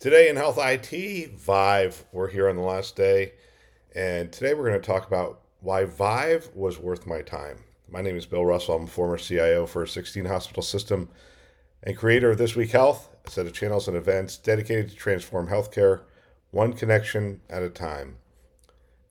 Today in Health IT, Vive. We're here on the last day, and today we're going to talk about why Vive was worth my time. My name is Bill Russell. I'm a former CIO for a 16 hospital system and creator of This Week Health, a set of channels and events dedicated to transform healthcare one connection at a time.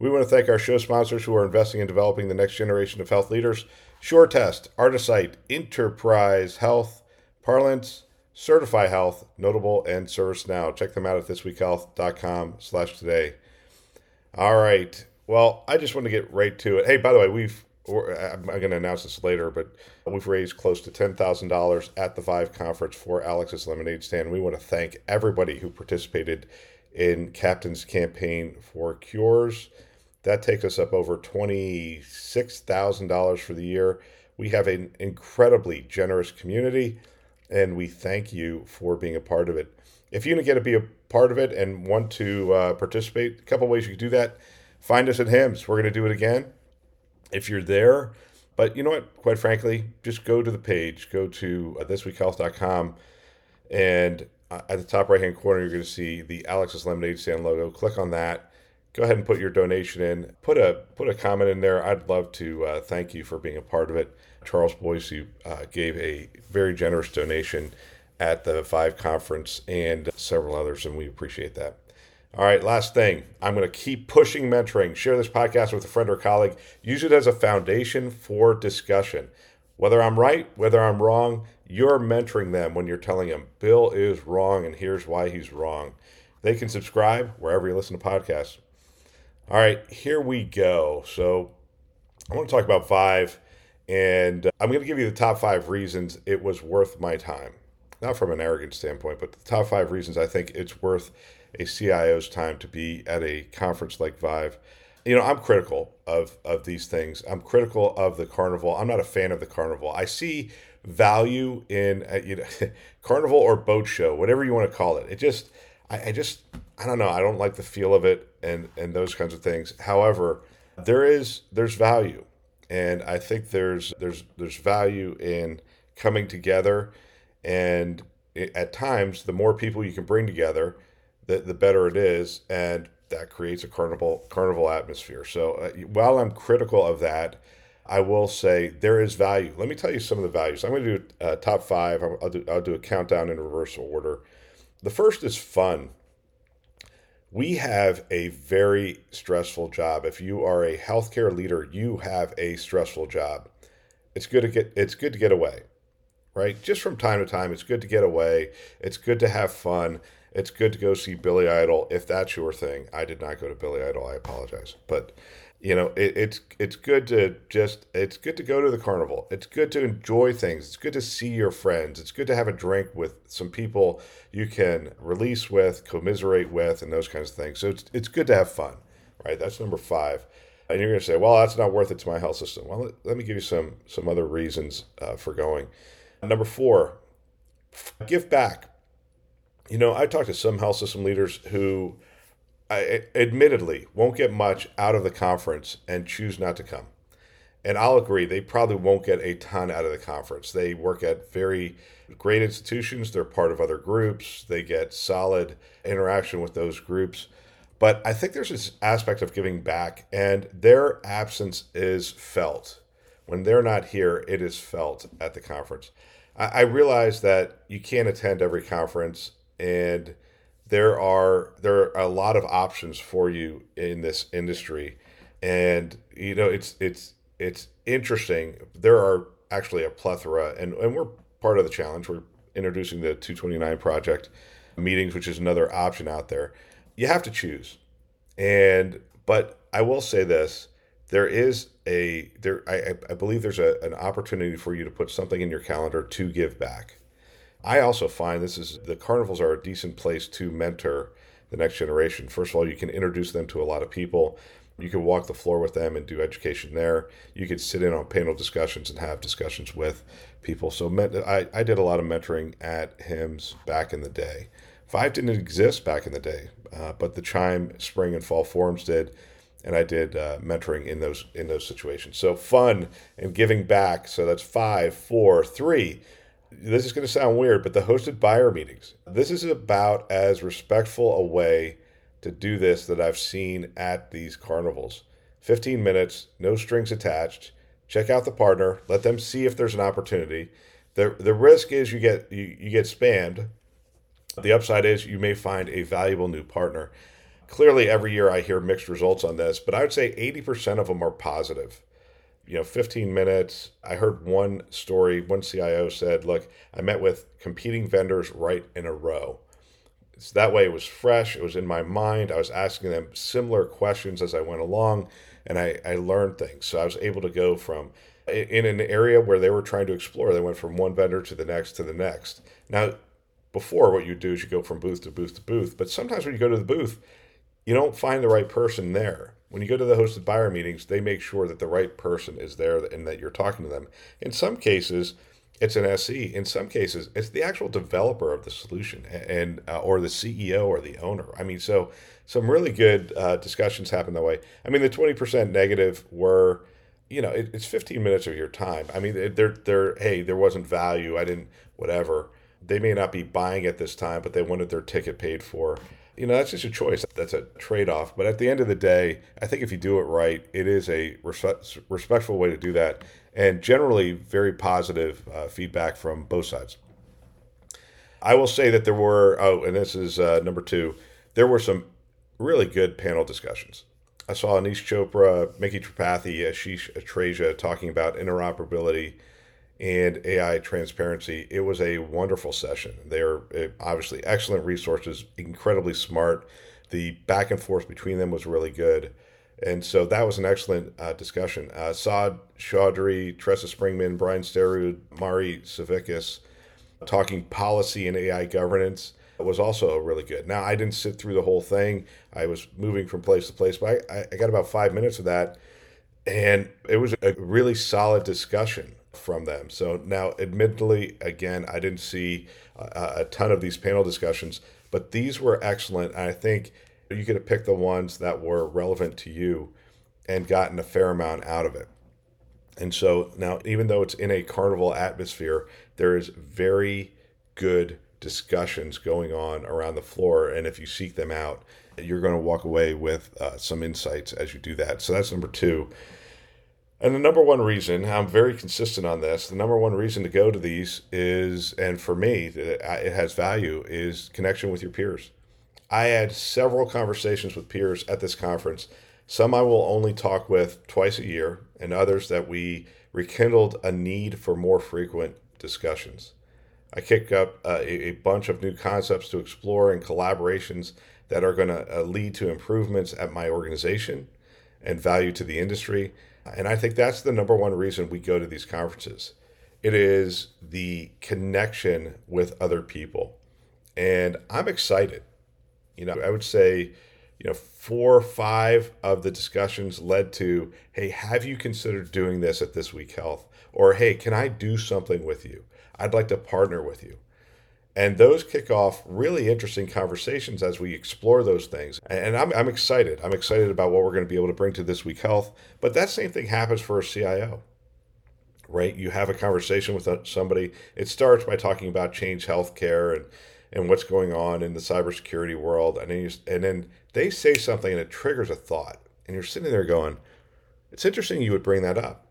We want to thank our show sponsors who are investing in developing the next generation of health leaders SureTest, Artisight, Enterprise Health, Parlance, Certify Health, Notable, and ServiceNow. Check them out at thisweekhealth.com slash today. All right. Well, I just want to get right to it. Hey, by the way, we've I'm going to announce this later, but we've raised close to $10,000 at the Vive conference for Alex's Lemonade Stand. We want to thank everybody who participated in Captain's campaign for cures. That takes us up over $26,000 for the year. We have an incredibly generous community and we thank you for being a part of it. If you get to be a part of it and want to uh, participate, a couple ways you can do that. Find us at HIMSS. We're going to do it again. If you're there, but you know what? Quite frankly, just go to the page. Go to uh, thisweekhealth.com, and uh, at the top right hand corner, you're going to see the Alex's Lemonade Stand logo. Click on that. Go ahead and put your donation in. Put a put a comment in there. I'd love to uh, thank you for being a part of it. Charles Boise uh, gave a very generous donation at the Vive conference and several others, and we appreciate that. All right, last thing. I'm going to keep pushing mentoring. Share this podcast with a friend or colleague. Use it as a foundation for discussion. Whether I'm right, whether I'm wrong, you're mentoring them when you're telling them, Bill is wrong and here's why he's wrong. They can subscribe wherever you listen to podcasts. All right, here we go. So I want to talk about Vive and uh, I'm going to give you the top five reasons it was worth my time. Not from an arrogant standpoint, but the top five reasons I think it's worth a CIO's time to be at a conference like Vive. You know, I'm critical of, of these things. I'm critical of the carnival. I'm not a fan of the carnival. I see value in uh, you know carnival or boat show, whatever you want to call it. It just I, I just I don't know. I don't like the feel of it and and those kinds of things. However, there is there's value and I think there's there's there's value in coming together, and at times the more people you can bring together, the the better it is, and that creates a carnival carnival atmosphere. So uh, while I'm critical of that, I will say there is value. Let me tell you some of the values. I'm going to do uh, top five. I'll do, I'll do a countdown in reverse order. The first is fun we have a very stressful job. If you are a healthcare leader, you have a stressful job. It's good to get it's good to get away. Right? Just from time to time, it's good to get away. It's good to have fun. It's good to go see Billy Idol if that's your thing. I did not go to Billy Idol. I apologize. But you know it, it's it's good to just it's good to go to the carnival. It's good to enjoy things. It's good to see your friends. It's good to have a drink with some people you can release with commiserate with and those kinds of things. So it's, it's good to have fun right? That's number five. And you're going to say well that's not worth it to my health system. Well let, let me give you some some other reasons uh, for going. Number four give back. You know i talked to some health system leaders who I, admittedly won't get much out of the conference and choose not to come. And I'll agree, they probably won't get a ton out of the conference. They work at very great institutions, they're part of other groups, they get solid interaction with those groups. But I think there's this aspect of giving back, and their absence is felt. When they're not here, it is felt at the conference. I, I realize that you can't attend every conference, and there are there are a lot of options for you in this industry. And you know it's it's it's interesting. There are actually a plethora and and we're part of the challenge. We're introducing the 229 project meetings which is another option out there. You have to choose. And but i will say this there is a there i, I believe there's a, an opportunity for you to put something in your calendar to give back I also find this is the carnivals are a decent place to mentor the next generation. First of all, you can introduce them to a lot of people. You can walk the floor with them and do education there. You could sit in on panel discussions and have discussions with people. So I, I did a lot of mentoring at HIMSS back in the day. Vive didn't exist back in the day, uh, but the Chime spring and fall forums did, and I did uh, mentoring in those in those situations. So fun and giving back. So that's five, four, three. This is going to sound weird, but the hosted buyer meetings. This is about as respectful a way to do this that I've seen at these carnivals. 15 minutes, no strings attached. Check out the partner, let them see if there's an opportunity. The the risk is you get you, you get spammed. The upside is you may find a valuable new partner. Clearly every year I hear mixed results on this, but I would say 80% of them are positive. You know, 15 minutes. I heard one story, one CIO said, "Look, I met with competing vendors right in a row." So that way it was fresh, it was in my mind. I was asking them similar questions as I went along, and I, I learned things. So I was able to go from in an area where they were trying to explore, they went from one vendor to the next to the next. Now, before what you do is you go from booth to booth to booth, but sometimes when you go to the booth, you don't find the right person there. When you go to the hosted buyer meetings, they make sure that the right person is there and that you're talking to them. In some cases, it's an SE. In some cases, it's the actual developer of the solution and uh, or the CEO or the owner. I mean, so some really good uh, discussions happen that way. I mean, the twenty percent negative were, you know, it, it's fifteen minutes of your time. I mean, they're they're hey, there wasn't value. I didn't whatever. They may not be buying at this time, but they wanted their ticket paid for. You know, that's just a choice. That's a trade off. But at the end of the day, I think if you do it right, it is a respectful way to do that and generally very positive uh, feedback from both sides. I will say that there were, oh, and this is uh, number two, there were some really good panel discussions. I saw Aneesh Chopra, Micky Tripathi, Ashish Atreja talking about interoperability and AI transparency. It was a wonderful session. They're eh, obviously excellent resources, incredibly smart. The back and forth between them was really good. And so that was an excellent uh, discussion. Uh, Saad Chaudhry, Tressa Springmann, Brian Sterud, Mari Savickis, talking policy and AI governance was also really good. Now, I didn't sit through the whole thing. I was moving from place to place, but I, I got about five minutes of that. And it was a really solid discussion from them. So now, admittedly, again, I didn't see a, a ton of these panel discussions, but these were excellent. I think you could have picked the ones that were relevant to you and gotten a fair amount out of it. And so now, even though it's in a carnival atmosphere, there is very good discussions going on around the floor. And if you seek them out, you're going to walk away with uh, some insights as you do that. So that's number two. And the number one reason, I'm very consistent on this, the number one reason to go to these is, and for me, it has value, is connection with your peers. I had several conversations with peers at this conference. Some I will only talk with twice a year, and others that we rekindled a need for more frequent discussions. I kicked up uh, a, a, bunch of new concepts to explore and collaborations that are going to uh, lead to improvements at my organization and value to the industry. And I think that's the number one reason we go to these conferences. It is the connection with other people. And I'm excited you know, I would say, you know, four or five of the discussions led to, hey, have you considered doing this at This Week Health? Or, hey, can I do something with you? I'd like to partner with you. And those kick off really interesting conversations as we explore those things. And I'm, I'm excited. I'm excited about what we're going to be able to bring to This Week Health. But that same thing happens for a CIO, right? You have a conversation with somebody. It starts by talking about change healthcare and and what's going on in the cybersecurity world. And then, you, and then they say something and it triggers a thought. And you're sitting there going, it's interesting you would bring that up.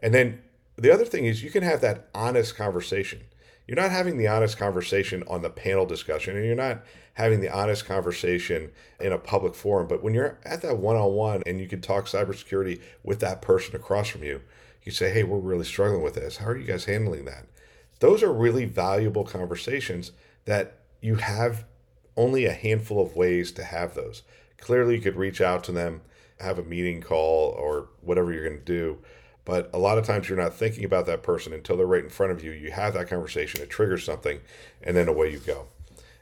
And then the other thing is you can have that honest conversation. You're not having the honest conversation on the panel discussion, and you're not having the honest conversation in a public forum. But when you're at that one on one and you can talk cybersecurity with that person across from you, you say, Hey, we're really struggling with this. How are you guys handling that? Those are really valuable conversations that you have only a handful of ways to have those. Clearly, you could reach out to them, have a meeting call, or whatever you're going to do. But a lot of times you're not thinking about that person until they're right in front of you. You have that conversation, it triggers something, and then away you go.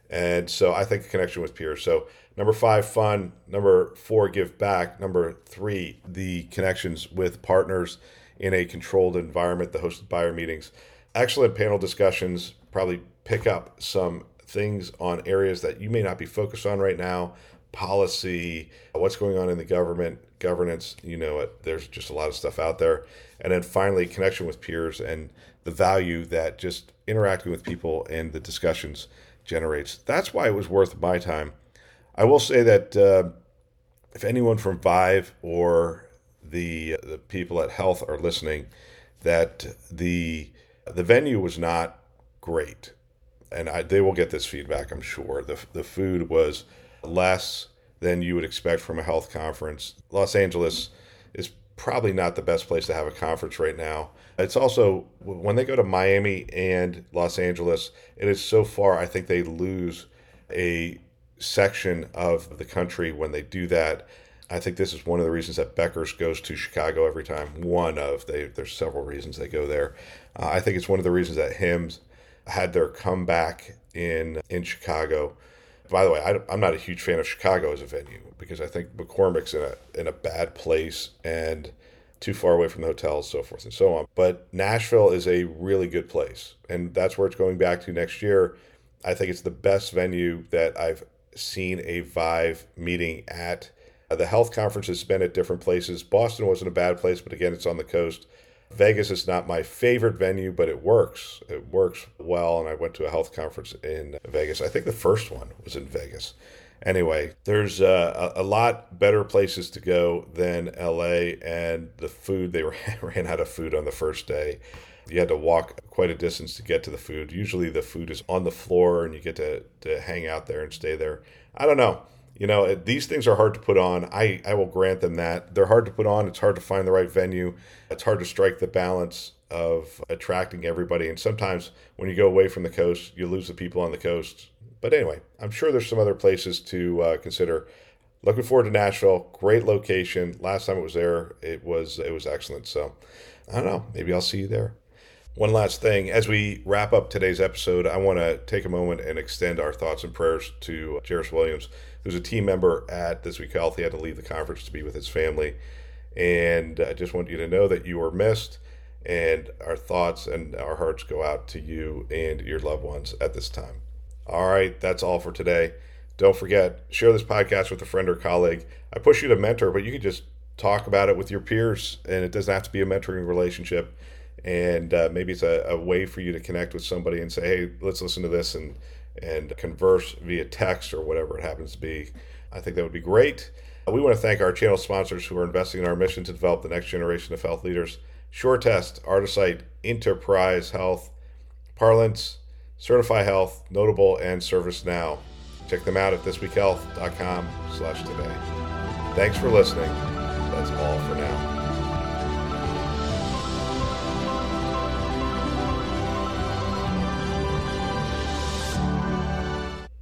And so I think a connection with peers. So number five, fun. Number four, give back. Number three, the connections with partners in a controlled environment, the hosted buyer meetings. Excellent panel discussions, probably pick up some things on areas that you may not be focused on right now policy, what's going on in the government, governance, you know, there's just a lot of stuff out there. And then finally, connection with peers and the value that just interacting with people and the discussions generates. That's why it was worth my time. I will say that uh, if anyone from Vive or the the people at HLTH are listening, that the the venue was not great, and I, they will get this feedback. I'm sure the the food was less than you would expect from a health conference. Los Angeles is probably not the best place to have a conference right now. It's also when they go to Miami and Los Angeles, it is so far. I think they lose a section of the country when they do that. I think this is one of the reasons that Becker's goes to Chicago every time. One of they there's several reasons they go there. Uh, I think it's one of the reasons that HIMSS had their comeback in in Chicago. By the way, I, am not a huge fan of Chicago as a venue because I think McCormick's in a in a bad place and too far away from the hotels, so forth and so on. But Nashville is a really good place, and that's where it's going back to next year. I think it's the best venue that I've seen a Vive meeting at. The HLTH conference has been at different places. Boston wasn't a bad place, but again, it's on the coast. Vegas is not my favorite venue, but it works. It works well. And I went to a health conference in Vegas. I think the first one was in Vegas. Anyway, there's uh, a, a lot better places to go than LA, and the food, they ran out of food on the first day. You had to walk quite a distance to get to the food. Usually the food is on the floor and you get to, to hang out there and stay there. I don't know you know these things are hard to put on. I i will grant them that. They're hard to put on. It's hard to find the right venue. It's hard to strike the balance of attracting everybody. And sometimes when you go away from the coast you lose the people on the coast. But anyway i'm sure there's some other places to uh, consider. Looking forward to nashville. Great location. Last time it was there it was it was excellent. So i don't know. Maybe i'll see you there. One last thing. As we wrap up today's episode i want to take a moment and extend our thoughts and prayers to Jairus williams who's a team member at This Week Health. He had to leave the conference to be with his family. And I just want you to know that you are missed, and our thoughts and our hearts go out to you and your loved ones at this time. All right, that's all for today. Don't forget, share this podcast with a friend or colleague. I push you to mentor, but you can just talk about it with your peers, and it doesn't have to be a mentoring relationship. And uh, maybe it's a, a way for you to connect with somebody and say, hey, let's listen to this and and converse via text or whatever it happens to be. I think that would be great. We want to thank our channel sponsors who are investing in our mission to develop the next generation of health leaders. SureTest, Artisight, Enterprise Health, Parlance, Certify Health, Notable, and ServiceNow. Check them out at thisweekhealth.com slash today. Thanks for listening. That's all for now.